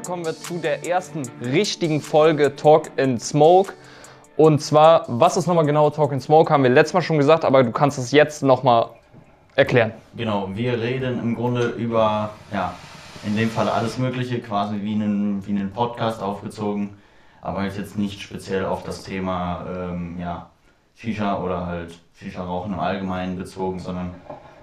heute kommen wir zu der ersten richtigen Folge Talk and Smoke. Und zwar, was ist nochmal genau Talk and Smoke, haben wir letztes Mal schon gesagt, aber du kannst es jetzt nochmal erklären. Genau, wir reden im Grunde über, ja, in dem Fall alles Mögliche, quasi wie einen, wie einen Podcast aufgezogen, aber halt jetzt nicht speziell auf das Thema, ähm, ja, Shisha oder halt Shisha-Rauchen im Allgemeinen bezogen, sondern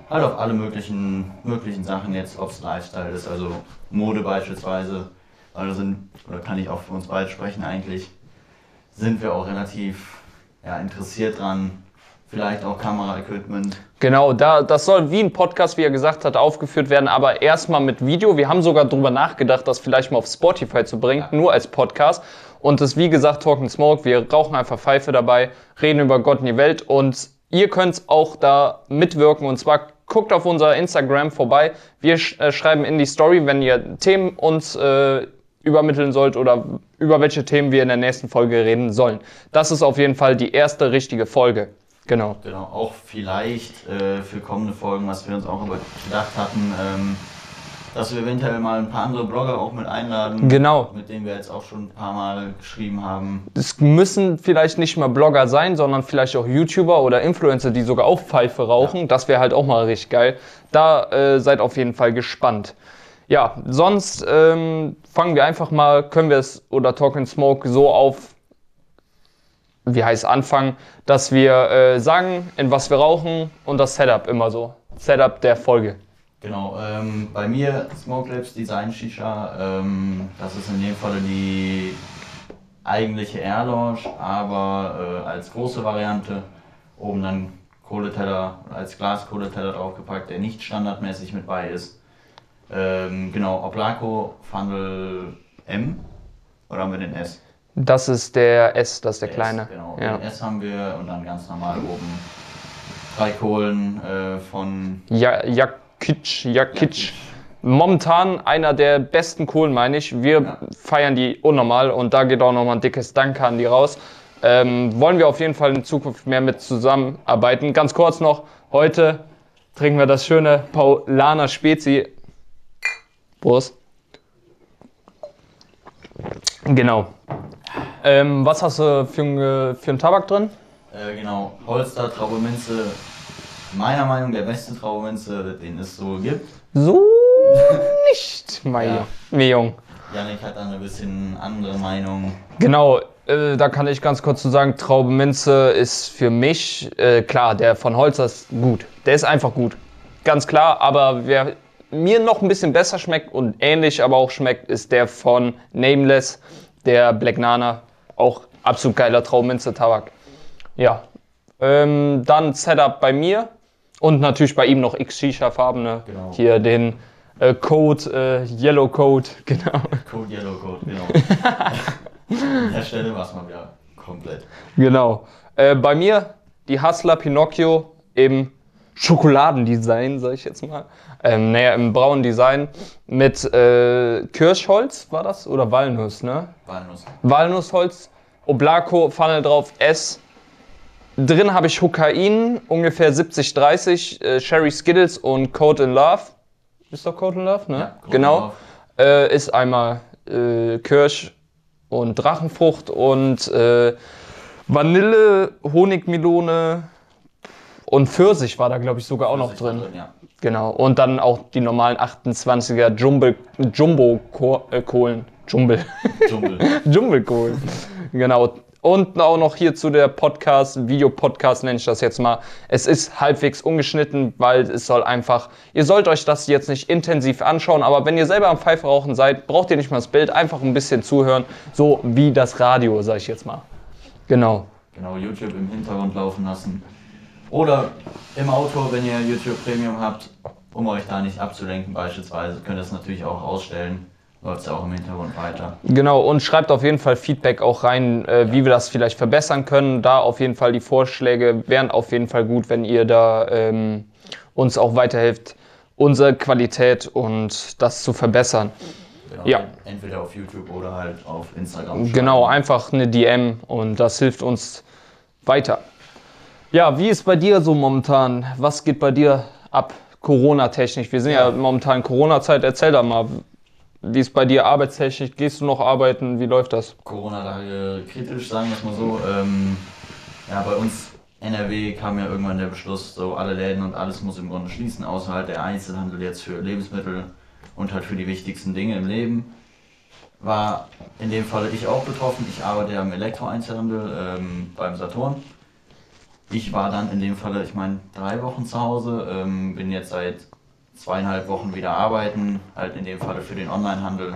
halt auf alle möglichen, möglichen Sachen jetzt, ob es Lifestyle ist, also Mode beispielsweise, also sind, oder kann ich auch für uns beide sprechen eigentlich, sind wir auch relativ ja, interessiert dran, vielleicht auch Kameraequipment. Genau, da, das soll wie ein Podcast, wie er gesagt hat, aufgeführt werden, aber erstmal mit Video. Wir haben sogar darüber nachgedacht, das vielleicht mal auf Spotify zu bringen, ja. nur als Podcast. Und das, wie gesagt, Talk and Smoke. Wir rauchen einfach Pfeife dabei, reden über Gott und die Welt und ihr könnt auch da mitwirken und zwar guckt auf unser Instagram vorbei. Wir sch äh, schreiben in die Story, wenn ihr Themen uns äh, übermitteln sollt oder über welche Themen wir in der nächsten Folge reden sollen. Das ist auf jeden Fall die erste richtige Folge. Genau. Genau, auch vielleicht äh, für kommende Folgen, was wir uns auch gedacht hatten, ähm, dass wir eventuell mal ein paar andere Blogger auch mit einladen. Genau. Mit denen wir jetzt auch schon ein paar Mal geschrieben haben. Es müssen vielleicht nicht mal Blogger sein, sondern vielleicht auch YouTuber oder Influencer, die sogar auch Pfeife rauchen. Ja. Das wäre halt auch mal richtig geil. Da äh, seid auf jeden Fall gespannt. Ja, sonst ähm, fangen wir einfach mal, können wir es oder Talk and Smoke so auf, wie heißt anfangen, dass wir äh, sagen, in was wir rauchen und das Setup immer so. Setup der Folge. Genau, ähm, bei mir Smoke Labs Design Shisha, ähm, das ist in dem Falle die eigentliche Air Lounge, aber äh, als große Variante. Oben dann Kohleteller als Glaskohleteller draufgepackt, der nicht standardmäßig mit bei ist. Ähm, genau, Oplaco Funnel M oder haben wir den S? Das ist der S, das ist der, der kleine. S, genau, ja. den S haben wir und dann ganz normal oben drei Kohlen äh, von. Ja, ja Kitsch, ja Kitsch. Momentan einer der besten Kohlen, meine ich. Wir ja. feiern die unnormal und da geht auch nochmal ein dickes Danke an die raus. Ähm, wollen wir auf jeden Fall in Zukunft mehr mit zusammenarbeiten. Ganz kurz noch, heute trinken wir das schöne Paulaner Spezi. Prost. Genau. Ähm, was hast du für, für einen Tabak drin? Äh, genau, Holster, Traube Minze, meiner Meinung nach der beste Traubenze, den es so gibt. So nicht, mein ja. Jung. Janik hat da eine bisschen andere Meinung. Genau, äh, da kann ich ganz kurz zu sagen, Traubenminze ist für mich, äh, klar, der von Holzer ist gut. Der ist einfach gut. Ganz klar, aber wer mir noch ein bisschen besser schmeckt und ähnlich aber auch schmeckt, ist der von Nameless, der Black Nana. Auch absolut geiler Traubenminze-Tabak. Ja. Ähm, dann Setup bei mir. Und natürlich bei ihm noch X-Shisha-Farbene. Genau. Hier den äh, Code, äh, Yellow Code, genau. Code Yellow Code, genau. An der Stelle war es mal wieder komplett. Genau. Äh, bei mir die Hustler Pinocchio im Schokoladendesign, sag ich jetzt mal. Ähm, naja, im braunen Design mit äh, Kirschholz war das oder Walnuss, ne? Walnuss. Walnussholz, Oblako, Funnel drauf, S, Drin habe ich Hokain, ungefähr 70-30, äh, Sherry Skittles und Code in Love. Ist doch Code in Love, ne? Ja, genau. Äh, ist einmal äh, Kirsch und Drachenfrucht und äh, Vanille, Honigmelone und Pfirsich war da, glaube ich, sogar auch noch drin. drin ja. Genau. Und dann auch die normalen 28er Jumbo-Kohlen. Jumbo Jumble. Jumble-Kohlen. genau. Und auch noch hier zu der Podcast, Videopodcast nenne ich das jetzt mal. Es ist halbwegs ungeschnitten, weil es soll einfach, ihr sollt euch das jetzt nicht intensiv anschauen, aber wenn ihr selber am Pfeifrauchen seid, braucht ihr nicht mal das Bild, einfach ein bisschen zuhören, so wie das Radio, sag ich jetzt mal. Genau. Genau, YouTube im Hintergrund laufen lassen. Oder im Auto, wenn ihr YouTube Premium habt, um euch da nicht abzulenken beispielsweise, könnt ihr es natürlich auch ausstellen läuft es auch im Hintergrund weiter. Genau, und schreibt auf jeden Fall Feedback auch rein, äh, wie wir das vielleicht verbessern können. Da auf jeden Fall die Vorschläge wären auf jeden Fall gut, wenn ihr da ähm, uns auch weiterhelft, unsere Qualität und das zu verbessern. Genau, ja. Entweder auf YouTube oder halt auf Instagram. Genau, einfach eine DM und das hilft uns weiter. Ja, wie ist bei dir so momentan? Was geht bei dir ab? Corona-technisch. Wir sind ja, ja momentan Corona-Zeit. Erzähl da mal, Wie ist bei dir arbeitstechnisch? Gehst du noch arbeiten? Wie läuft das? Corona-Lage kritisch, sagen wir es mal so. Ähm, ja, bei uns NRW kam ja irgendwann der Beschluss, so alle Läden und alles muss im Grunde schließen, außer halt der Einzelhandel jetzt für Lebensmittel und halt für die wichtigsten Dinge im Leben. War in dem Falle ich auch betroffen. Ich arbeite ja im Elektroeinzelhandel ähm, beim Saturn. Ich war dann in dem Falle, ich meine, drei Wochen zu Hause, ähm, bin jetzt seit zweieinhalb Wochen wieder arbeiten, halt in dem Falle für den Onlinehandel,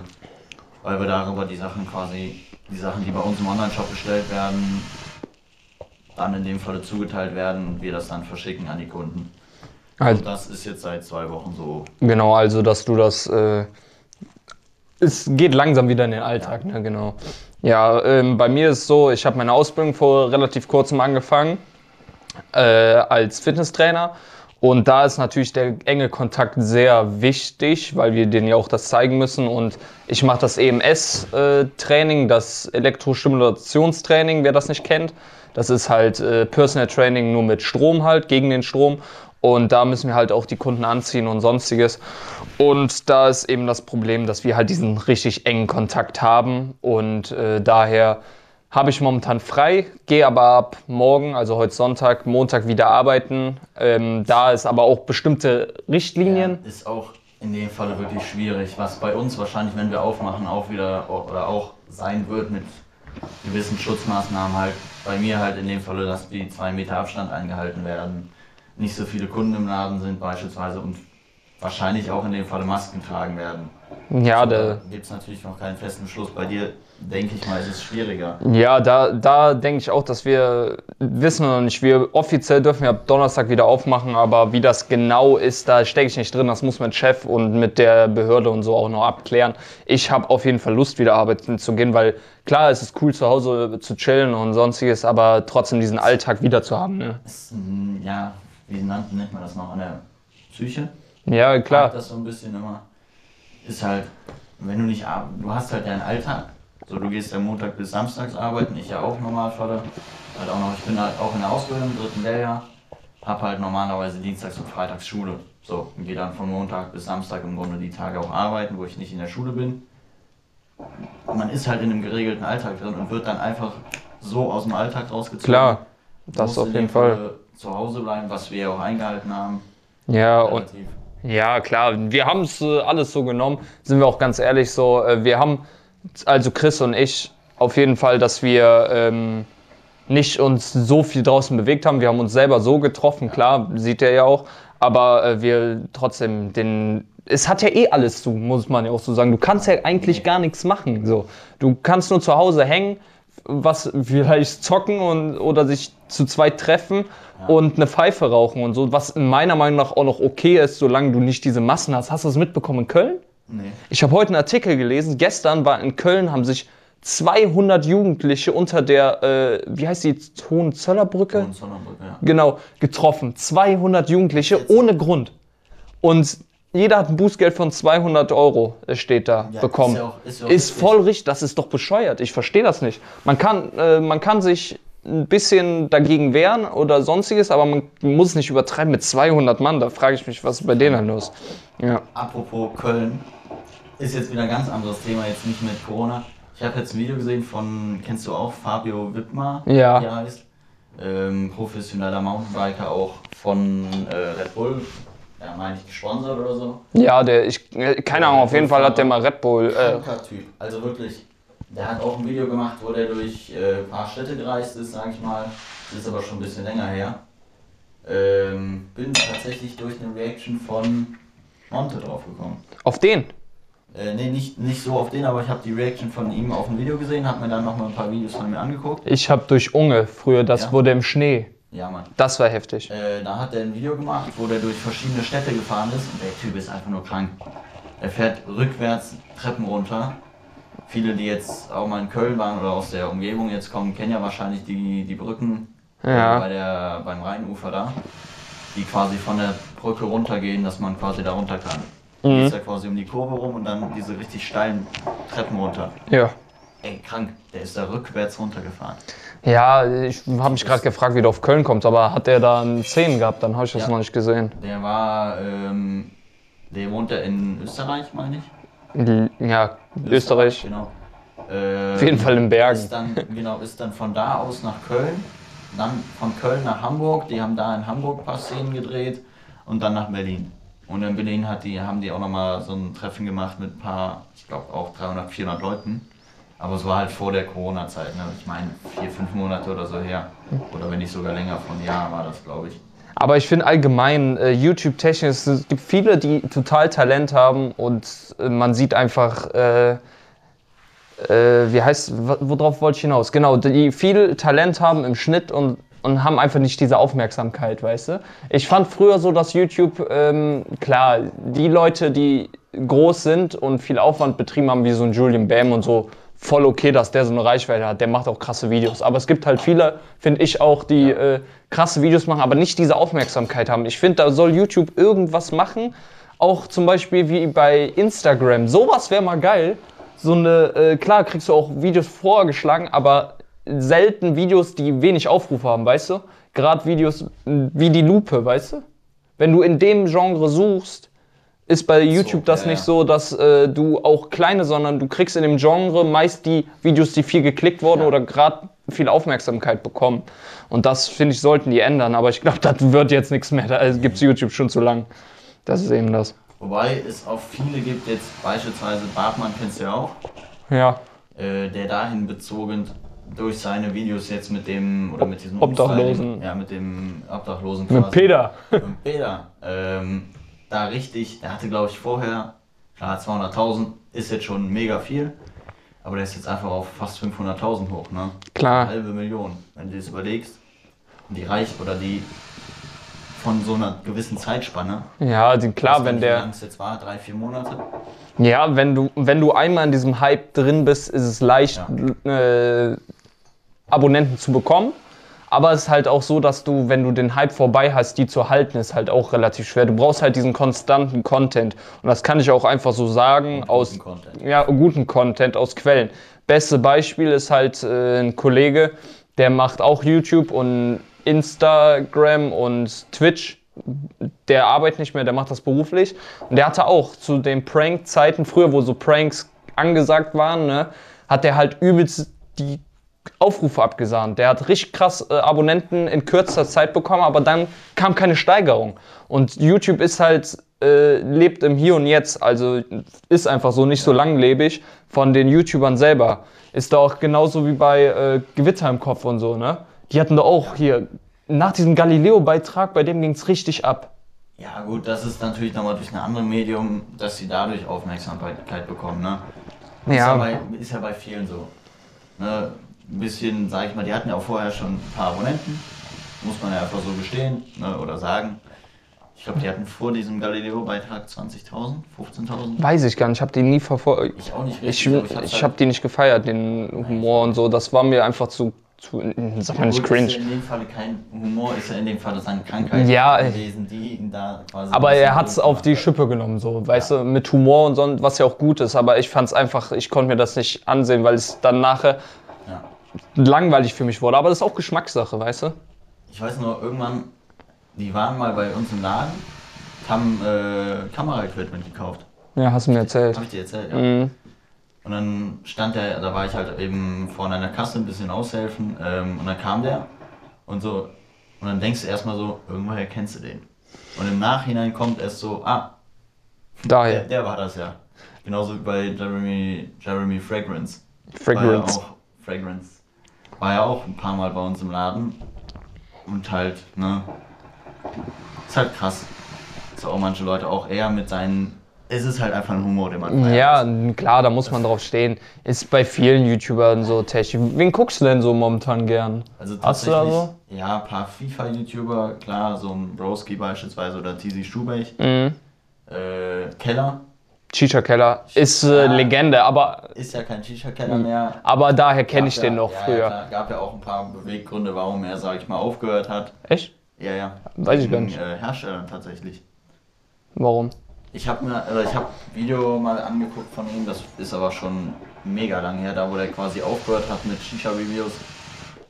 weil wir darüber die Sachen quasi, die Sachen, die bei uns im Online-Shop bestellt werden, dann in dem Falle zugeteilt werden und wir das dann verschicken an die Kunden. Also, Und das ist jetzt seit zwei Wochen so. genau, also dass du das. Äh, es geht langsam wieder in den Alltag, ne? Genau. Ja, ähm, bei mir ist es so, ich habe meine Ausbildung vor relativ kurzem angefangen äh, als Fitnesstrainer. Und da ist natürlich der enge Kontakt sehr wichtig, weil wir denen ja auch das zeigen müssen. Und ich mache das EMS-Training, das Elektrostimulationstraining, wer das nicht kennt. Das ist halt äh, Personal Training nur mit Strom halt, gegen den Strom. Und da müssen wir halt auch die Kunden anziehen und sonstiges. Und da ist eben das Problem, dass wir halt diesen richtig engen Kontakt haben. Und äh, daher habe ich momentan frei, gehe aber ab morgen, also heute Sonntag, Montag wieder arbeiten. Ähm, da ist aber auch bestimmte Richtlinien. Ja, ist auch in dem Falle wirklich schwierig, was bei uns wahrscheinlich, wenn wir aufmachen, auch wieder oder auch sein wird mit gewissen Schutzmaßnahmen halt. Bei mir halt in dem Falle, dass die zwei Meter Abstand eingehalten werden, nicht so viele Kunden im Laden sind beispielsweise und wahrscheinlich auch in dem Falle Masken tragen werden. Ja, Da der, gibt es natürlich noch keinen festen Beschluss. Bei dir, denke ich mal, ist es schwieriger. ja da, da denke ich auch, dass wir wissen noch nicht, wir offiziell dürfen wir ab Donnerstag wieder aufmachen, aber wie das genau ist, da stecke ich nicht drin. Das muss mit Chef und mit der Behörde und so auch noch abklären. Ich habe auf jeden Fall Lust, wieder arbeiten zu gehen, weil klar, es ist cool zu Hause zu chillen und sonstiges, aber trotzdem diesen Alltag wieder zu haben. Ne? Ja, wie nennt, man das noch? An der Psyche? Ja, klar. Das so ein bisschen immer. Ist halt, wenn du nicht ar- du hast halt deinen Alltag. So, du gehst ja Montag bis Samstags arbeiten, ich ja auch Normalfälle. Halt auch noch, ich bin halt auch in der Ausbildung im dritten Lehrjahr. Hab halt normalerweise Dienstags und Freitags Schule. So, und gehe dann von Montag bis Samstag im Grunde die Tage auch arbeiten, wo ich nicht in der Schule bin. Man ist halt in einem geregelten Alltag drin und wird dann einfach so aus dem Alltag rausgezogen. Klar, das auf jeden Fall. Zu Hause bleiben, was wir ja auch eingehalten haben. Ja, und Relativ. Ja, klar, wir haben es äh, alles so genommen, sind wir auch ganz ehrlich so. Äh, wir haben, also Chris und ich, auf jeden Fall, dass wir ähm, nicht uns so viel draußen bewegt haben. Wir haben uns selber so getroffen, klar, sieht er ja auch. Aber äh, wir trotzdem den. Es hat ja eh alles zu, muss man ja auch so sagen. Du kannst ja eigentlich gar nichts machen. So. Du kannst nur zu Hause hängen, was vielleicht zocken und, oder sich zu zweit treffen und eine Pfeife rauchen und so, was in meiner Meinung nach auch noch okay ist, solange du nicht diese Massen hast. Hast du das mitbekommen in Köln? Nee. Ich habe heute einen Artikel gelesen. Gestern war in Köln, haben sich 200 Jugendliche unter der, äh, wie heißt die, Hohenzollerbrücke? Hohenzollernbrücke, ja. Genau, getroffen. 200 Jugendliche ohne Grund. Und jeder hat ein Bußgeld von 200 Euro, äh, steht da, Ja, bekommen. ist ja auch- ist ja auch ist voll richtig, das ist doch bescheuert. Ich verstehe das nicht. Man kann, äh, man kann sich ein bisschen dagegen wehren oder sonstiges, aber man muss es nicht übertreiben mit 200 Mann. Da frage ich mich, was ist bei denen los? Ja. Apropos Köln, ist jetzt wieder ein ganz anderes Thema, jetzt nicht mit Corona. Ich habe jetzt ein Video gesehen von, kennst du auch, Fabio Wittmar, Ja. wie er heißt. Ähm, professioneller Mountainbiker, auch von äh, Red Bull, ja, meine ich, gesponsert oder so. Ja, der, ich, äh, keine Ahnung, auf jeden Fall hat der mal Red Bull. Äh, Typ. Also wirklich, der hat auch ein Video gemacht, wo der durch äh, ein paar Städte gereist ist, sag ich mal. Das ist aber schon ein bisschen länger her. Ähm, bin tatsächlich durch eine Reaction von Monte draufgekommen. auf den. Äh, nee, nicht, nicht so auf den, aber ich habe die Reaction von ihm auf dem Video gesehen, habe mir dann nochmal ein paar Videos von mir angeguckt. Ich habe durch Unge früher, das Ja. wurde im Schnee. Ja, Mann. Das war heftig. Äh, da hat er ein Video gemacht, wo der durch verschiedene Städte gefahren ist und der Typ ist einfach nur krank. Er fährt rückwärts Treppen runter. Viele, die jetzt auch mal in Köln waren oder aus der Umgebung jetzt kommen, kennen ja wahrscheinlich die, die Brücken Ja. äh, bei der, beim Rheinufer da, die quasi von der Brücke runtergehen, dass man quasi da runter kann. Mhm. Geht's ja quasi um die Kurve rum und dann diese richtig steilen Treppen runter. Ja. Ey, krank, der ist da rückwärts runtergefahren. Ja, ich habe mich gerade gefragt, wie du auf Köln kommst, aber hat der da einen Szenen gehabt? Dann habe ich das Ja. noch nicht gesehen. Der war, ähm, der wohnt ja in Österreich, meine ich. Ja, Österreich. Genau. Ähm, Auf jeden Fall in Bergen. Ist dann, genau, ist dann von da aus nach Köln, dann von Köln nach Hamburg. Die haben da in Hamburg ein paar Szenen gedreht und dann nach Berlin. Und in Berlin hat die, haben die auch nochmal so ein Treffen gemacht mit ein paar, ich glaube auch 300, 400 Leuten. Aber es war halt vor der Corona-Zeit, ne? ich meine vier, fünf Monate oder so her. Oder wenn nicht sogar länger, von Jahr war das, glaube ich. Aber ich finde allgemein, äh, YouTube-technisch, es gibt viele, die total Talent haben und äh, man sieht einfach, äh, äh, wie heißt, worauf wollte ich hinaus? Genau, die viel Talent haben im Schnitt und, und haben einfach nicht diese Aufmerksamkeit, weißt du? Ich fand früher so, dass YouTube, ähm, klar, die Leute, die groß sind und viel Aufwand betrieben haben, wie so ein Julian Bam und so, voll okay, dass der so eine Reichweite hat. Der macht auch krasse Videos. Aber es gibt halt viele, finde ich auch, die äh, krasse Videos machen, aber nicht diese Aufmerksamkeit haben. Ich finde, da soll YouTube irgendwas machen. Auch zum Beispiel wie bei Instagram. Sowas wäre mal geil. So eine, äh, klar kriegst du auch Videos vorgeschlagen, aber selten Videos, die wenig Aufrufe haben, weißt du? Gerade Videos wie die Lupe, weißt du? Wenn du in dem Genre suchst, ist bei YouTube das ja, nicht ja. so, dass äh, du auch kleine, sondern du kriegst in dem Genre meist die Videos, die viel geklickt wurden Ja. oder gerade viel Aufmerksamkeit bekommen. Und das, finde ich, sollten die ändern. Aber ich glaube, das wird jetzt nichts mehr. Da gibt es YouTube schon zu lang. Das ist eben das. Wobei es auch viele gibt, jetzt beispielsweise Bartmann kennst du ja auch, Ja. äh, der dahin bezogen durch seine Videos jetzt mit dem oder mit diesem Obdachlosen. Umstyling, ja mit dem Obdachlosen Mit quasi. Peter. mit Peter ähm, da richtig der hatte glaube ich vorher klar 200.000 ist jetzt schon mega viel aber der ist jetzt einfach auf fast 500.000 hoch ne Klar. eine halbe Million wenn du das überlegst und die reich oder die von so einer gewissen Zeitspanne Ja, die, klar, wenn der. lang es jetzt war, drei, vier Monate. Ja, wenn du, wenn du einmal in diesem Hype drin bist, ist es leicht, äh, Abonnenten zu bekommen. Aber es ist halt auch so, dass du, wenn du den Hype vorbei hast, die zu halten, ist halt auch relativ schwer. Du brauchst halt diesen konstanten Content. Und das kann ich auch einfach so sagen, aus guten Content. ja, guten Content aus Quellen. Beste Beispiel ist halt äh, ein Kollege, der macht auch YouTube und Instagram und Twitch. Der arbeitet nicht mehr, der macht das beruflich. Und der hatte auch zu den Prank-Zeiten, früher, wo so Pranks angesagt waren, ne, hat der halt übelst die Aufrufe abgesahnt. Der hat richtig krass äh, Abonnenten in kürzester Zeit bekommen, aber dann kam keine Steigerung. Und YouTube ist halt, äh, lebt im Hier und Jetzt, also ist einfach so nicht so langlebig von den YouTubern selber. Ist da auch genauso wie bei äh, Gewitter im Kopf und so, ne? Die hatten da auch hier, nach diesem Galileo-Beitrag, bei dem ging es richtig ab. Ja gut, das ist natürlich nochmal durch ein anderes Medium, dass sie dadurch Aufmerksamkeit bekommen. Ne? Ist, ja bei, ist ja bei vielen so. Ne? Ein bisschen, sag ich mal, die hatten ja auch vorher schon ein paar Abonnenten, muss man ja einfach so gestehen ne? oder sagen. Ich glaube, die hatten vor diesem Galileo-Beitrag 20.000, 15.000. Weiß ich gar nicht, ich habe die nie verfolgt. Ich auch nicht Ich, richtig. aber hab's ich halt- habe die nicht gefeiert, den Humor und so. Das war mir einfach zu, zu sag mal nicht cringe. Ist ja in dem Fall kein Humor, ist ja in dem Fall seine Krankheit Ja, gewesen, die ihn da quasi. Aber er hat es auf die. Schippe genommen, so, weißt du, mit Humor und so, was ja auch gut ist. Aber ich fand es einfach, ich konnte mir das nicht ansehen, weil es dann nachher Ja. Langweilig für mich wurde. Aber das ist auch Geschmackssache, weißt du? Ich weiß nur, irgendwann, die waren mal bei uns im Laden, haben äh, Kameraequipment gekauft. Ja, hast du mir erzählt. Hab ich dir erzählt, ja. Mhm. Und dann stand der, da war ich halt eben vorne an der Kasse ein bisschen aushelfen ähm, und dann kam der und so. Und dann denkst du erstmal so, irgendwoher kennst du den. Und im Nachhinein kommt erst so, ah, der, Daher. der war das ja. Genauso wie bei Jeremy, Jeremy Fragrance. Fragrance. War ja auch Fragrance. War ja auch ein paar Mal bei uns im Laden. Und halt, ne. Ist halt krass. Dass auch manche Leute auch eher mit seinen. Es ist halt einfach ein Humor, den man feiert. Ja, klar, da muss man drauf stehen. Ist bei vielen YouTubern so technisch. Wen guckst du denn so momentan gern? Also Hast du da tatsächlich, so? ja, ein paar FIFA-YouTuber, klar, so ein Broski beispielsweise oder Tizi Stubech. Mhm. Äh, Keller Chicha Keller ist äh, Ja. Legende, aber, ist ja kein Shisha-Keller mehr. aber daher kenne ich den ja, noch ja, früher. Ja, gab ja auch ein paar Beweggründe, warum er, sag ich mal, aufgehört hat. Echt? Ja, ja. Weiß ich gar nicht. Äh, Herstellern tatsächlich. Warum? Ich habe mir, also ich habe Video mal angeguckt von ihm, das ist aber schon mega lang her, da wo der quasi aufgehört hat mit Shisha-Reviews,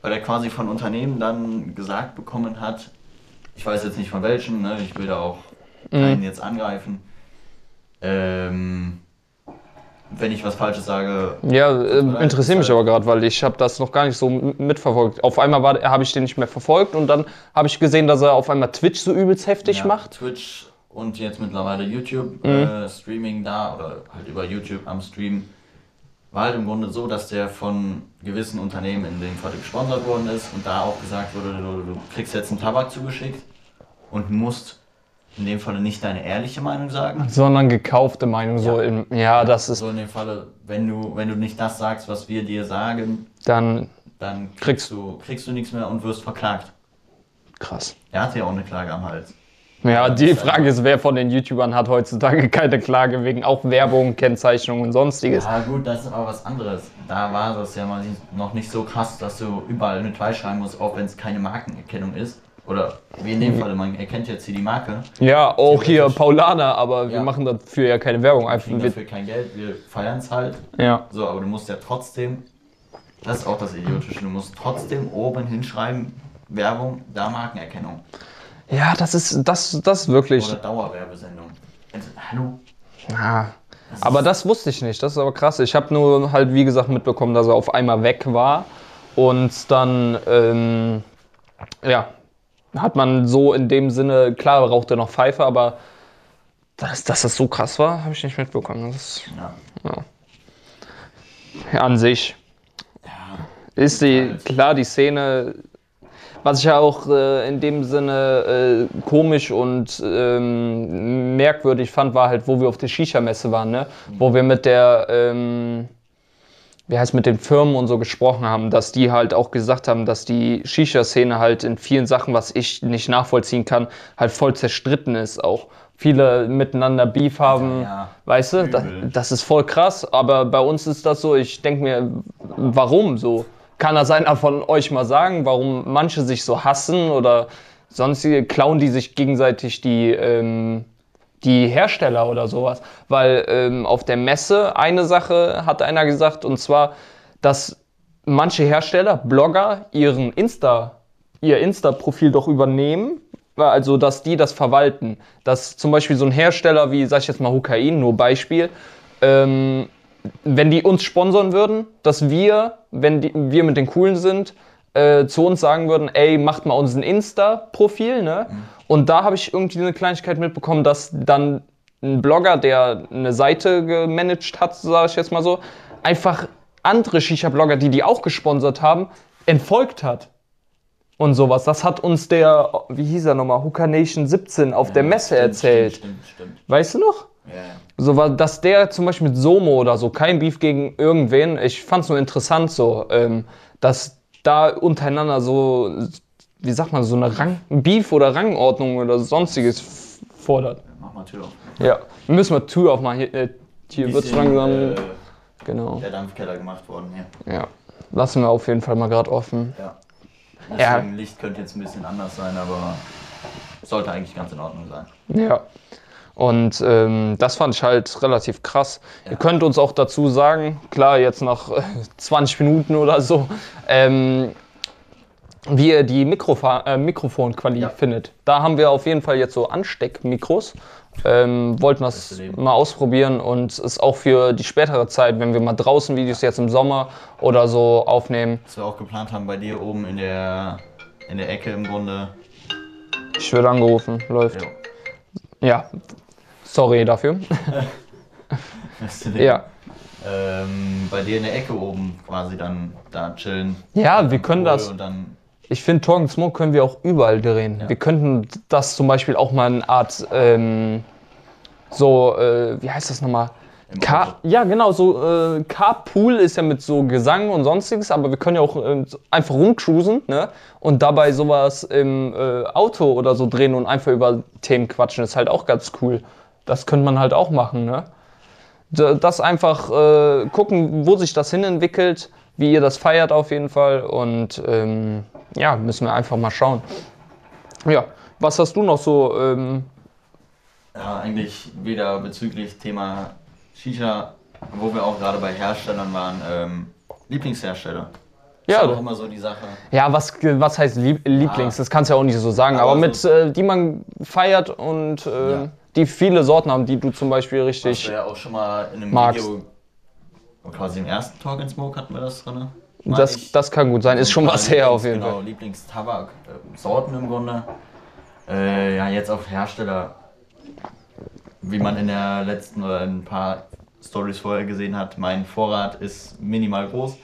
weil er quasi von Unternehmen dann gesagt bekommen hat, ich weiß jetzt nicht von welchem, ne, ich will da auch keinen Mhm. jetzt angreifen, ähm, wenn ich was Falsches sage. Ja, äh, leid, interessiert mich halt- aber gerade, weil ich habe das noch gar nicht so mitverfolgt. Auf einmal habe ich den nicht mehr verfolgt und dann habe ich gesehen, dass er auf einmal Twitch so übelst heftig ja, macht. Twitch und jetzt mittlerweile YouTube Mhm. äh, Streaming da oder halt über YouTube am Stream. War halt im Grunde so, dass der von gewissen Unternehmen in dem Fall gesponsert worden ist und da auch gesagt wurde, du, du kriegst jetzt einen Tabak zugeschickt und musst in dem Falle nicht deine ehrliche Meinung sagen. Sondern gekaufte Meinung, so Ja. im, ja, das ist So in dem Falle, wenn du, wenn du nicht das sagst, was wir dir sagen, dann dann kriegst, Kriegst- du, kriegst du nichts mehr und wirst verklagt. krass. Er hatte ja auch eine Klage am Hals. Ja, die Frage ist, wer von den YouTubern hat heutzutage keine Klage wegen auch Werbung, Kennzeichnung und sonstiges. Ja gut, das ist aber was anderes. Da war das ja noch nicht so krass, dass du überall mit weiß schreiben musst, auch wenn es keine Markenerkennung ist. Oder wie in Mhm. dem Fall, man erkennt jetzt hier die Marke, Ja, auch hier. Paulaner, aber wir Ja. machen dafür ja keine Werbung. Einfach, wir, dafür kein Geld, wir feiern es halt. ja. So, aber du musst ja trotzdem, das ist auch das Idiotische, du musst trotzdem oben hinschreiben, Werbung, da Markenerkennung. ja, das ist das, das wirklich. Oder Dauerwerbesendung. Also, hallo? Ja. Aber das wusste ich nicht, das ist aber krass. Ich habe nur halt, wie gesagt, mitbekommen, dass er auf einmal weg war. Und dann, ähm, ja, hat man so in dem Sinne, klar raucht er noch Pfeife, aber dass, dass das so krass war, habe ich nicht mitbekommen. Das ist, Ja. ja, an sich ja. ist die, klar, die Szene, was ich ja auch äh, in dem Sinne äh, komisch und ähm, merkwürdig fand, war halt, wo wir auf der Shisha-Messe waren, ne? wo wir mit der, ähm, wie heißt mit den Firmen und so gesprochen haben, dass die halt auch gesagt haben, dass die Shisha-Szene halt in vielen Sachen, was ich nicht nachvollziehen kann, halt voll zerstritten ist auch. Viele miteinander Beef haben, Ja, weißt du, da, übel. das ist voll krass, aber bei uns ist das so, ich denke mir, warum so? Kann das einer von euch mal sagen, warum manche sich so hassen oder sonstige, klauen die sich gegenseitig die, ähm, die Hersteller oder sowas? Weil ähm, auf der Messe eine Sache hat einer gesagt, und zwar, dass manche Hersteller, Blogger, ihren Insta, ihr Insta-Profil doch übernehmen, also dass die das verwalten. Dass zum Beispiel so ein Hersteller wie, sag ich jetzt mal, Hukain, nur Beispiel, ähm, wenn die uns sponsern würden, dass wir, wenn die, wir mit den Coolen sind, äh, zu uns sagen würden, ey, macht mal uns ein Insta-Profil, ne? Und da habe ich irgendwie eine Kleinigkeit mitbekommen, dass dann ein Blogger, der eine Seite gemanagt hat, sage ich jetzt mal so, einfach andere Shisha-Blogger, die die auch gesponsert haben, entfolgt hat. Und sowas. Das hat uns der, wie hieß er nochmal, Hooker Nation 17 auf der Messe Stimmt, erzählt. Stimmt, stimmt. Weißt du noch? Ja, ja. So war, dass der zum Beispiel mit Somo oder so, kein Beef gegen irgendwen, ich fand's nur interessant so, ähm, dass da untereinander so, wie sagt man, so eine Rang, Beef oder Rangordnung oder sonstiges fordert. Mach mal Tür auf. Ja, wir müssen mal Tür aufmachen. Hier, äh, hier wird's Bisschen, langsam. Äh, genau. der Dampfkeller gemacht worden hier. Ja. Lassen wir auf jeden Fall mal gerade offen. Ja. Ja. Deswegen Licht könnte jetzt ein bisschen anders sein, aber sollte eigentlich ganz in Ordnung sein. Ja. Und ähm, das fand ich halt relativ krass. Ja. Ihr könnt uns auch dazu sagen, klar, jetzt nach äh, 20 Minuten oder so, ähm, wie ihr die Mikrofa äh, Mikrofonquali Ja. findet. Da haben wir auf jeden Fall jetzt so Ansteckmikros. Ähm, wollten das Leben. mal ausprobieren und ist auch für die spätere Zeit, wenn wir mal draußen Videos jetzt im Sommer oder so aufnehmen. Was wir auch geplant haben bei dir oben in der, in der Ecke im Grunde. Ich werde angerufen, läuft. Jo. Ja, sorry dafür. Ja. Ähm, bei dir in der Ecke oben quasi dann da chillen. Ja, wir können das. Ich finde, Talk and Smoke können wir auch überall drehen. Ja. Wir könnten das zum Beispiel auch mal eine Art, ähm, so, äh, wie heißt das nochmal? Car ja, genau, so äh, Carpool ist ja mit so Gesang und sonstiges, aber wir können ja auch so einfach rumcruisen ne? und dabei sowas im äh, Auto oder so drehen und einfach über Themen quatschen. ist halt auch ganz cool. Das könnte man halt auch machen. Ne? Das einfach äh, gucken, wo sich das hinentwickelt, wie ihr das feiert auf jeden Fall und ähm, ja, müssen wir einfach mal schauen. Ja, was hast du noch so? Ähm, ja, eigentlich wieder bezüglich Thema Shisha, wo wir auch gerade bei Herstellern waren, ähm, Lieblingshersteller. Ja, ist auch immer so die Sache. Ja, was, was heißt Lieb Lieblings? Ah. Das kannst du ja auch nicht so sagen, Aber aber, mit, so- äh, die man feiert und äh, Ja. Die viele Sorten haben, die du zum Beispiel richtig. wir ja auch schon mal in einem magst. Video quasi im ersten Talk and Smoke hatten wir das drin. Das, das kann gut sein, ist schon was her auf jeden genau, Fall. Lieblingstabak-Sorten im Grunde. Äh, ja, jetzt auf Hersteller. Wie man in der letzten oder in ein paar Stories vorher gesehen hat, mein Vorrat ist minimal groß.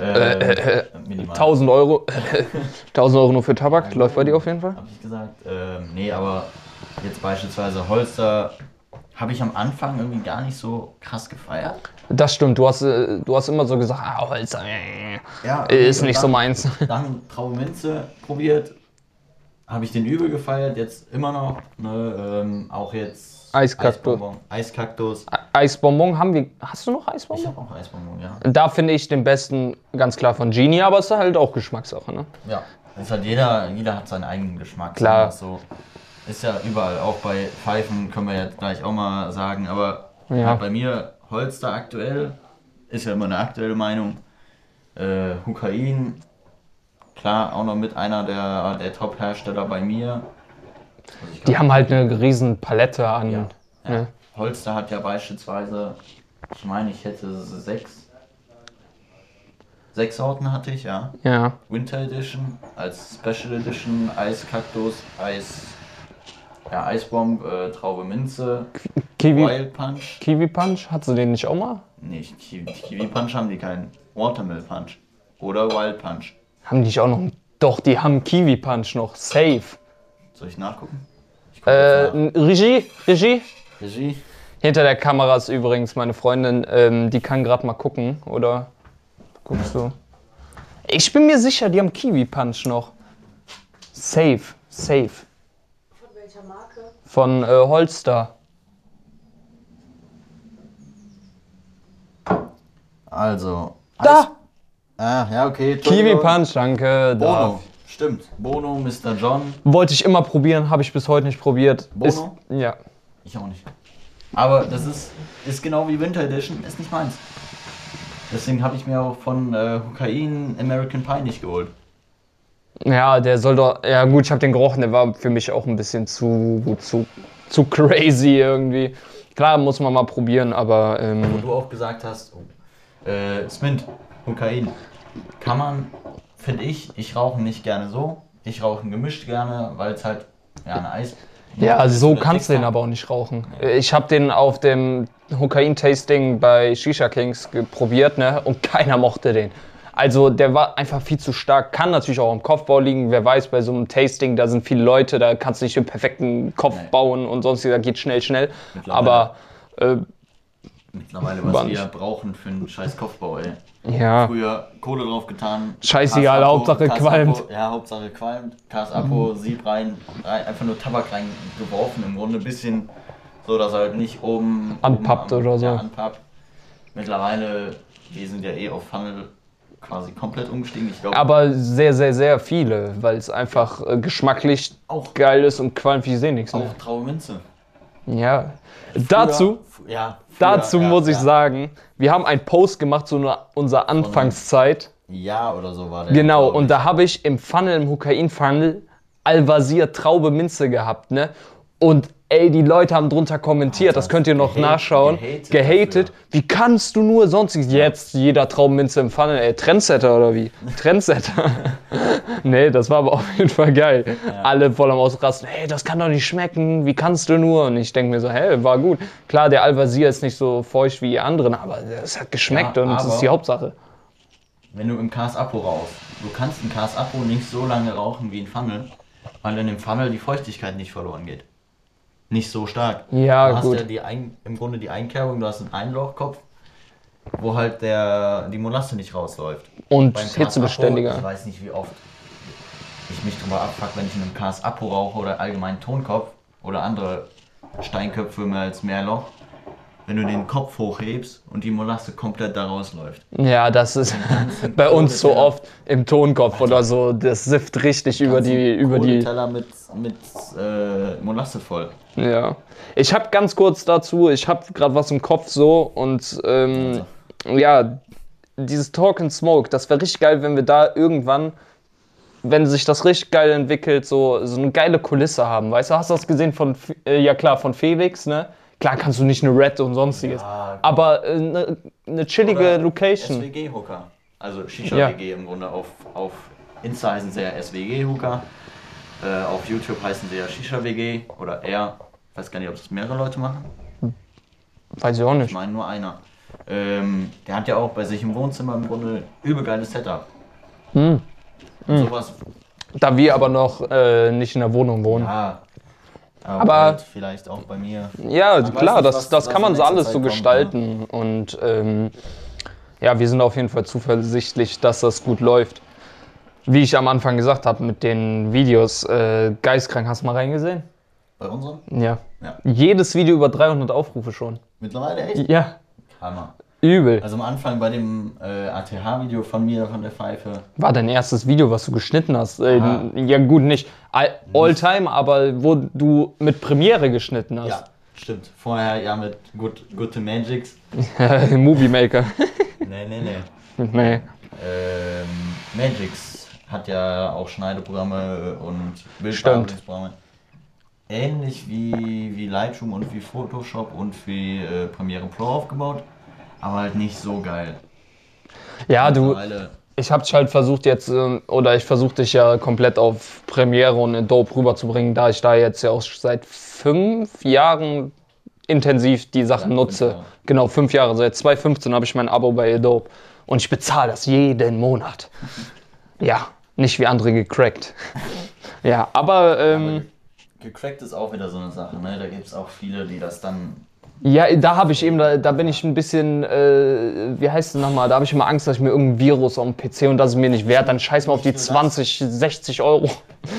Äh, minimal. 1000 Euro, 1000 Euro nur für Tabak, läuft bei dir auf jeden Fall? Hab ich gesagt. Ähm, nee, aber jetzt beispielsweise Holster habe ich am Anfang irgendwie gar nicht so krass gefeiert. Das stimmt, du hast, äh, du hast immer so gesagt, ah, Holzer, äh, Ja, ist und nicht so dann- meins. Dann Traube Minze probiert. Habe ich den übel gefeiert, jetzt immer noch. Ne, ähm, auch jetzt Eiskaktus. Eisbonbon. Eiskaktus. Eisbonbon haben wir, hast du noch Ich Eisbonbon? habe auch Eisbonbon, ja. Da finde ich den besten ganz klar von Genie, aber es ist halt auch Geschmackssache, ne? Ja. Es hat jeder, jeder hat seinen eigenen Geschmack. Klar. So. Ist ja überall, auch bei Pfeifen können wir jetzt gleich auch mal sagen, aber Ja. bei mir Holster aktuell, ist ja immer eine aktuelle Meinung. Äh, Hukain, klar, auch noch mit einer der, der Top-Hersteller bei mir. Also Die haben halt eine riesen Palette an. ja, ja. ne? Holster hat ja beispielsweise, ich meine, ich hätte sechs, sechs Sorten hatte ich, ja. Ja. Winter Edition als Special Edition, Eiskaktus, Eis, ja, Eisbomb, äh, Traube Minze, Kiwi, Wild Punch. Kiwi Punch, hat sie den nicht auch mal? Nicht Kiwi, Kiwi Punch haben die keinen. Watermill Punch. Oder Wild Punch. Haben die nicht auch noch? Doch, die haben Kiwi Punch noch. Safe. Soll ich nachgucken? Ich Äh, nach. Regie, Regie. Regie. Hinter der Kamera ist übrigens meine Freundin, ähm, die kann gerade mal gucken, oder? Guckst du? Ich bin mir sicher, die haben Kiwi Punch noch. Safe, safe. Von welcher Marke? Von äh, Holster. Also. Da! Ah, ja, okay. Kiwi. Punch, danke. Bono. Da. Stimmt. Bono, Mr. John. Wollte ich immer probieren, habe ich bis heute nicht probiert. Bono? Ist, ja. Ich auch nicht. Aber das ist, ist genau wie Winter Edition, ist nicht meins. Deswegen habe ich mir auch von äh, Hukain American Pie nicht geholt. Ja, der soll doch. Ja, gut, ich habe den gerochen, der war für mich auch ein bisschen zu, zu, zu crazy irgendwie. Klar, muss man mal probieren, aber. Wo Ähm, du auch gesagt hast, oh, äh, Smint, Hukain, kann man, finde ich, ich rauche nicht gerne so. Ich rauche gemischt gerne, weil es halt, ja, ein Eis. ja, also so kannst du den aber auch nicht rauchen. Ich habe den auf dem Hokain-Tasting bei Shisha Kings probiert, ne? Und keiner mochte den. Also der war einfach viel zu stark. Kann natürlich auch im Kopfbau liegen. Wer weiß, bei so einem Tasting, da sind viele Leute, da kannst du nicht den perfekten Kopf Nee. bauen und sonst, da geht schnell, schnell. Aber äh, Mittlerweile, was wir brauchen für einen scheiß Kopfbau, ey. ja. Früher Kohle drauf getan. Scheißegal, Kas-Apo, Hauptsache Kas-Apo, qualmt. Ja, Hauptsache qualmt. Kas-Apo, Sieb rein, rein, einfach nur Tabak reingeworfen. Im Grunde ein bisschen so, dass er halt nicht oben. Anpappt oben oder so. Ja, anpappt. Mittlerweile, wir sind ja eh auf Funnel quasi komplett umgestiegen. Ich glaube, Aber sehr, sehr, sehr viele, weil es einfach äh, geschmacklich Auch- geil ist und qualmt wie seh nichts mehr. auch Traube Minze. Ja. Dazu, Früher, ja, früher, dazu ja, muss ich ja. sagen, wir haben einen Post gemacht zu unserer Anfangszeit. Ja, oder so war der. Genau, glaub und ich. da habe ich im Funnel, im Hukain-Funnel, Al-Wazir Traube Minze gehabt, ne? Und ey, die Leute haben drunter kommentiert, Alter, das könnt ihr noch nachschauen. gehatet. Wie kannst du nur sonst jetzt jeder Traubenminze im Funnel, ey, Trendsetter oder wie? Trendsetter. nee, das war aber auf jeden Fall geil. Alle voll am Ausrasten, hey, das kann doch nicht schmecken, wie kannst du nur? Und ich denke mir so, hey, war gut. Klar, der Al-Wazir ist nicht so feucht wie die anderen, aber es hat geschmeckt Ja, und das ist die Hauptsache. wenn du im Cars Apo rauchst, du kannst im Cars Apo nicht so lange rauchen wie in Funnel, weil in dem Funnel die Feuchtigkeit nicht verloren geht. Nicht so stark. Ja, du hast gut. ja die Ein im Grunde die Einkerbung, du hast einen Einlochkopf, wo halt der, die Molasse nicht rausläuft. Und Beim hitzebeständiger. ich weiß nicht wie oft ich mich drüber abfuck, wenn ich in einem Cars Apo rauche oder allgemein Tonkopf oder andere Steinköpfe mehr als Mehrloch. Wenn du den Kopf hochhebst und die Molasse komplett da rausläuft. Ja, das ist bei uns so oft im Tonkopf oder so. Das sifft richtig über die, über die. Teller mit, mit äh, Molasse voll. Ja. Ich habe ganz kurz dazu, ich habe gerade was im Kopf so und ähm, ja, dieses Talk and Smoke, das wäre richtig geil, wenn wir da irgendwann, wenn sich das richtig geil entwickelt, so, so eine geile Kulisse haben. Weißt du, hast du das gesehen von, äh, ja klar, von Felix, ne? Klar kannst du nicht eine Red und sonstiges, Ja. aber äh, eine, eine chillige Oder Location. SWG-Hooker. Also Shisha-WG im Grunde. Auf, auf Insta heißen sie ja SWG-Hooker. Äh, auf YouTube heißen sie ja Shisha-WG oder er. Weiß gar nicht, ob das mehrere Leute machen. Weiß ich auch Ich nicht. meine nur einer. Ähm, der hat ja auch bei sich im Wohnzimmer im Grunde übel geiles Setup. Hm. Und sowas, Da wir aber noch äh, nicht in der Wohnung wohnen. ja. Aber, Aber- halt vielleicht auch bei mir. Ja, weiß klar, nicht, das, was- das was kann man so alles Zeit so kommt, gestalten. Und ähm, ja, wir sind auf jeden Fall zuversichtlich, dass das gut läuft. Wie ich am Anfang gesagt habe mit den Videos, äh, geistkrank, hast du mal reingesehen? Bei unserem? Ja. Ja. Jedes Video über 300 Aufrufe schon. Mittlerweile echt? Ja, Hammer. Übel. Also am Anfang bei dem äh, ATH-Video von mir, von der Pfeife, War dein erstes Video, was du geschnitten hast? Äh, ja, gut, nicht all- all-time, aber wo du mit Premiere geschnitten hast. Ja, stimmt. Vorher ja mit Good, Good Magics. Movie Maker. Nee, nee, nee. nee. Ähm, Magix hat ja auch Schneideprogramme und Bildbearbeitungsprogramme. Ähnlich wie, wie Lightroom und wie Photoshop und wie äh, Premiere Pro aufgebaut, aber halt nicht so geil. Ja, du, ich habe dich halt versucht jetzt, ähm, oder ich versuche dich ja komplett auf Premiere und Adobe rüberzubringen, da ich da jetzt ja auch seit fünf Jahren intensiv die Sachen fünf nutze. Jahre. Genau, fünf Jahre. Seit 2015 habe ich mein Abo bei Adobe und ich bezahle das jeden Monat. Ja, nicht wie andere gecrackt. Ja, aber, ähm, Gecrackt ist auch wieder so eine Sache, ne? Da gibt es auch viele, die das dann. Ja, da habe ich eben, da, da bin ich ein bisschen, äh, wie heißt es nochmal, da habe ich immer Angst, dass ich mir irgendein Virus auf dem PC und das ist mir nicht wert, dann scheiß mal auf die Nicht nur das. 20, 60 Euro.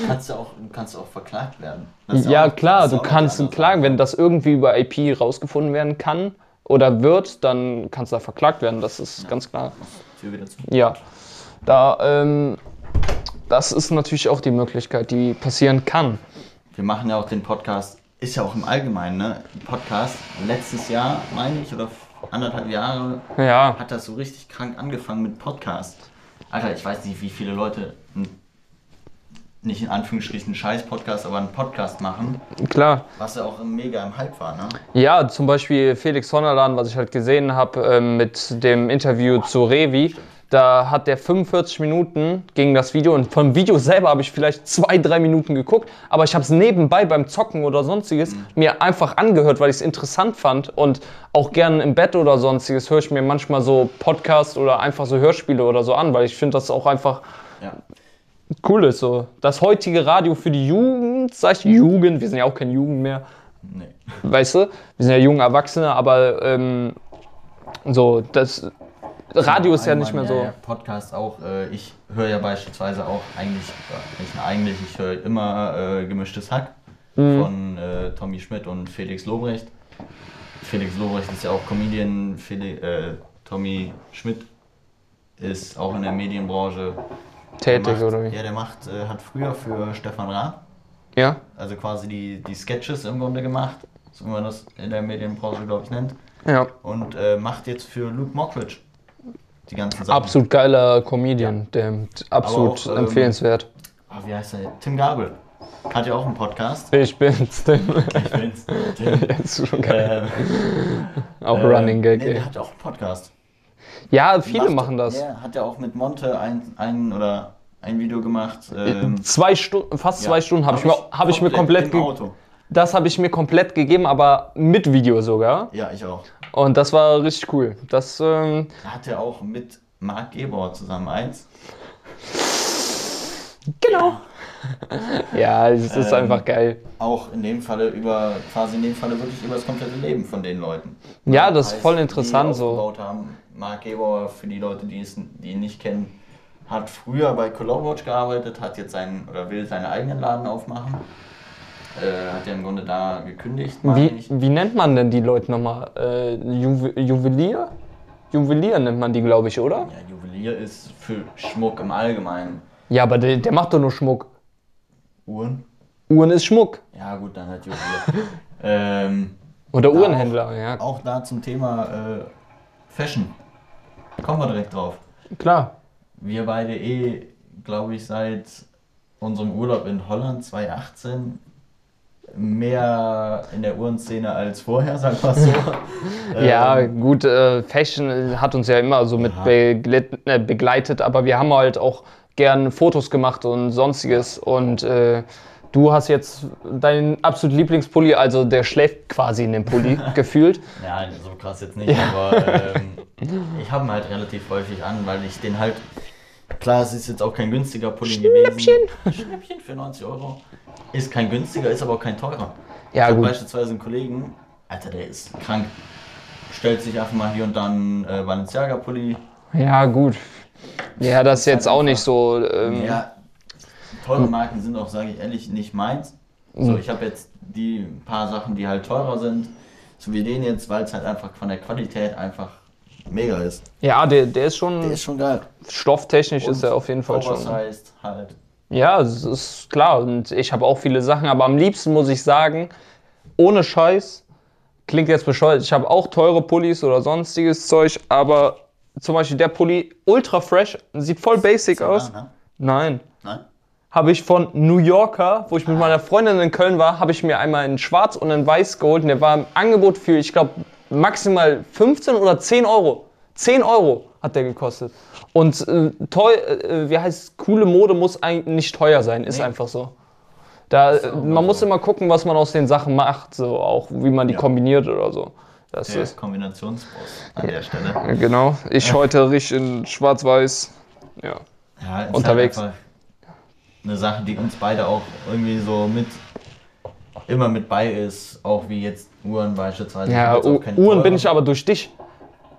Kannst du auch, kannst du auch verklagt werden. Ja, auch- klar, du kannst klagen, wenn das irgendwie über IP rausgefunden werden kann oder wird, dann kannst du da verklagt werden, das ist ganz klar. Tür wieder zu. Ja, da, ähm, das ist natürlich auch die Möglichkeit, die passieren kann. Wir machen ja auch den Podcast, ist ja auch im Allgemeinen, ne? Podcast. Letztes Jahr, meine ich, oder anderthalb Jahre, Ja, hat das so richtig krank angefangen mit Podcast. Alter, ich weiß nicht, wie viele Leute nicht in Anführungsstrichen einen Scheiß-Podcast, aber einen Podcast machen, klar. was ja auch mega im Hype war, ne? Ja, zum Beispiel Felix Honnerland, was ich halt gesehen habe ähm, mit dem Interview zu Revi. Da hat der 45 Minuten gegen das Video und vom Video selber habe ich vielleicht zwei, drei Minuten geguckt, aber ich habe es nebenbei beim Zocken oder sonstiges mir einfach angehört, weil ich es interessant fand und auch gerne im Bett oder sonstiges höre ich mir manchmal so Podcasts oder einfach so Hörspiele oder so an, weil ich finde das auch einfach Ja. cool ist so. Das heutige Radio für die Jugend, sag ich Jugend, wir sind ja auch kein Jugend mehr, Nee. weißt du, wir sind ja junge Erwachsene, aber ähm, so, das Radio ist ja nicht mehr so. Ja, Podcast auch. Äh, ich höre ja beispielsweise auch eigentlich, äh, nicht eigentlich, ich höre immer äh, gemischtes Hack Mhm. von äh, Tommy Schmidt und Felix Lobrecht. Felix Lobrecht ist ja auch Comedian, Feli äh, Tommy Schmidt ist auch in der Medienbranche Tätig macht, oder wie? Ja, der macht, äh, hat früher für Stefan Raab, Ja? also quasi die, die Sketches im Grunde gemacht, so wie man das in der Medienbranche, glaube ich, nennt. Ja. Und macht jetzt für Luke Mockridge die ganzen Sachen. Absolut geiler Comedian, der absolut auch, ähm, empfehlenswert. Ah, wie heißt der? Tim Gabel. Hat ja auch einen Podcast. Ich bin's, Tim. Ich bin's. Tim. Das ist schon geil. Äh, Auch äh, Running Gag, nee, ey. der hat auch einen Podcast. Ja, viele Macht- machen das. Der hat ja auch mit Monte ein, ein oder ein Video gemacht. Ähm, Zwei Stunden, fast ja. zwei Stunden habe ich, mir- hab ich mir komplett. im Auto. Das habe ich mir komplett gegeben, aber mit Video sogar. Ja, ich auch. Und das war richtig cool. Das, ähm, Da hat er auch mit Marc Gebauer zusammen eins. genau. Ja, es ist Ähm, einfach geil. Auch in dem Falle über, quasi in dem Falle wirklich über das komplette Leben von den Leuten. Ja, das ist Heißt, voll die interessant so. haben. Marc Gebauer, für die Leute, die, es, die ihn nicht kennen, hat früher bei Colorwatch gearbeitet, hat jetzt seinen oder will seinen eigenen Laden aufmachen. Äh, hat ja im Grunde da gekündigt, Wie, wie nennt man denn die Leute nochmal? Äh, Juwe Juwelier? Juwelier nennt man die, glaube ich, oder? Ja, Juwelier ist für Schmuck im Allgemeinen. Ja, aber der, der macht doch nur Schmuck. Uhren? Uhren ist Schmuck. Ja, gut, dann halt Juwelier. ähm, Oder Uhrenhändler, ja. auch da zum Thema äh, Fashion. Kommen wir direkt drauf. Klar. Wir beide eh, glaube ich, seit unserem Urlaub in Holland 2018 mehr in der Uhrenszene als vorher, sagen wir so. Ja, Ähm, gut, äh, Fashion hat uns ja immer so mit Ja. äh, begleitet, aber wir haben halt auch gern Fotos gemacht und sonstiges. Und äh, du hast jetzt deinen absolut Lieblingspulli, also der schläft quasi in dem Pulli gefühlt. Ja, so krass jetzt nicht, aber ähm, ich habe ihn halt relativ häufig an, weil ich den halt. Klar, es ist jetzt auch kein günstiger Pulli gewesen. Schnäppchen für 90 Euro. Ist kein günstiger, ist aber auch kein teurer. Ja, ich gut. beispielsweise einen Kollegen, Alter, der ist krank. Stellt sich einfach mal hier und dann äh, Balenciaga-Pulli. Ja, gut. Ja, das ist jetzt halt auch nicht so. Ähm, Ja, teure Marken sind auch, sage ich ehrlich, nicht meins. Mhm. So, ich habe jetzt die paar Sachen, die halt teurer sind, so wie den jetzt, weil es halt einfach von der Qualität einfach mega ist. ja der, der ist schon, Der ist schon geil. stofftechnisch ist Und er auf jeden Fall schon. Oversized halt. Ja, es ist klar. Und ich habe auch viele Sachen, aber am liebsten muss ich sagen, ohne Scheiß, klingt jetzt bescheuert, ich habe auch teure Pullis oder sonstiges Zeug, aber zum Beispiel der Pulli, ultra fresh, sieht voll basic aus. Ne? Nein. Nein? Habe ich von New Yorker, wo ich mit meiner Freundin in Köln war, habe ich mir einmal in schwarz und in weiß geholt. Und der war im Angebot für, ich glaube, maximal 15 oder 10 Euro. 10 Euro hat der gekostet. Und äh, teuer, äh, wie heißt coole Mode muss eigentlich nicht teuer sein, ist Nee. einfach so. Da, äh, man mal muss so. immer gucken, was man aus den Sachen macht, so auch wie man die Ja. kombiniert oder so. Das Der ist Kombinationsboss an der Stelle. genau. Ich heute richtig in schwarz-weiß. Ja. Ja, Unterwegs. Halt eine Sache, die uns beide auch irgendwie so mit immer mit bei ist, auch wie jetzt Uhren beispielsweise. Ja, Uhren bin ich aber durch dich.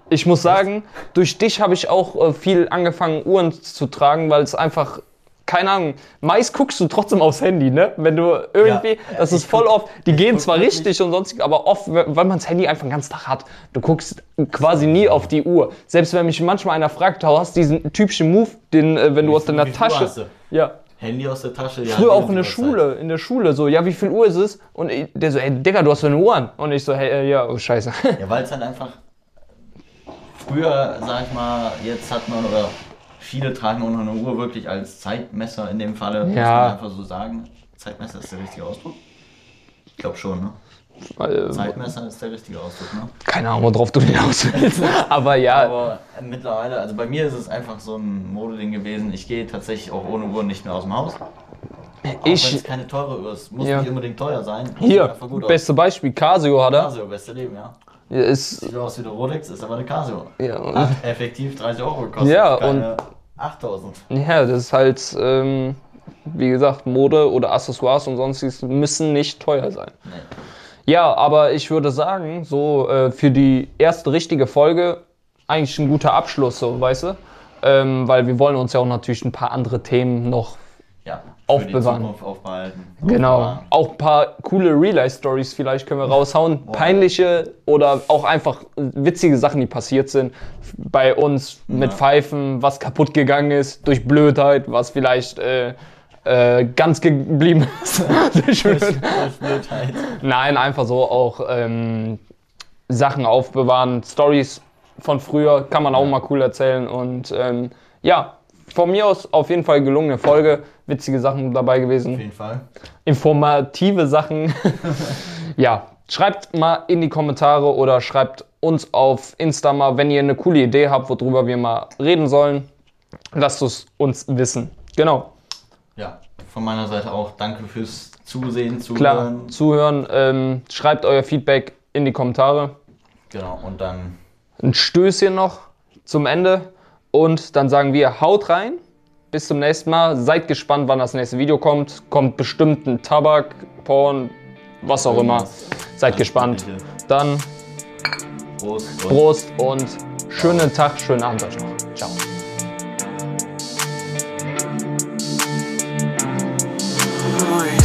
Ich muss sagen, durch dich habe ich auch äh, viel angefangen, Uhren zu tragen, weil es einfach, keine Ahnung, meist guckst du trotzdem aufs Handy, ne? Wenn du irgendwie, Ja, das ist voll guck- oft, die gehen zwar richtig und sonst, aber oft, weil man das Handy einfach den ganzen Tag hat. Du guckst quasi nie auf die Uhr. Selbst wenn mich manchmal einer fragt, du hast diesen typischen Move, den, äh, wenn du aus deiner Tasche. Ja. Handy aus der Tasche. Ja, Früher auch in der Schule, in der Schule so, ja, wie viel Uhr ist es? Und ich- der so, ey, Digga, du hast so eine Uhr an. Und ich so, hey, äh, ja, oh, scheiße. Ja, weil es halt einfach. Früher, sag ich mal, jetzt hat man oder viele tragen auch noch eine Uhr wirklich als Zeitmesser in dem Falle, muss Ja. man einfach so sagen. Zeitmesser ist der richtige Ausdruck? Ich glaube schon, ne? Äh, Zeitmesser ist der richtige Ausdruck, ne? Keine Ahnung, worauf du hinaus willst. Aber ja, Aber mittlerweile, also bei mir ist es einfach so ein Modeding gewesen. Ich gehe tatsächlich auch ohne Uhr nicht mehr aus dem Haus. Auch wenn ich. es keine teure Uhr ist, muss Ja. nicht unbedingt teuer sein. Hier, gut aus. beste Beispiel, Casio hat er. Casio, beste Leben, ja. Ist, Sieht aus wie eine Rolex, ist aber eine Casio. ja, und- Hat effektiv 30 Euro gekostet. Ja, keine 8000. ja, das ist halt, ähm, wie gesagt, Mode oder Accessoires und sonstiges müssen nicht teuer sein. Nee. Ja, aber ich würde sagen, so äh, für die erste richtige Folge eigentlich ein guter Abschluss, so, weißt du? Ähm, weil wir wollen uns ja auch natürlich ein paar andere Themen noch Ja, Aufbewahren. Aufbehalten. Genau. Aufbewahren. Auch ein paar coole Real-Life-Stories vielleicht können wir raushauen. Peinliche oder auch einfach witzige Sachen, die passiert sind. Bei uns mit Ja. Pfeifen, was kaputt gegangen ist durch Blödheit, was vielleicht äh, äh, ganz geblieben ist. Blödheit. Nein, einfach so auch ähm, Sachen aufbewahren. Stories von früher kann man auch mal cool erzählen. Und ähm, ja, von mir aus auf jeden Fall gelungene Folge. Witzige Sachen dabei gewesen Auf jeden Fall. informative Sachen. ja, schreibt mal in die Kommentare oder schreibt uns auf Insta mal, wenn ihr eine coole Idee habt, worüber wir mal reden sollen. Lasst es uns wissen. Genau, Ja, von meiner Seite auch danke fürs Zusehen, klar, Zuhören. zuhören. Ähm, schreibt euer Feedback in die Kommentare. Genau, und dann Ein Stößchen noch zum Ende. Und dann sagen wir, haut rein. Bis zum nächsten Mal. Seid gespannt, wann das nächste Video kommt. Kommt bestimmt ein Tabak, Porn, was auch immer. Seid gespannt. Dann Prost. und Prost und schönen Tag, schönen Abend euch noch. Ciao. yours.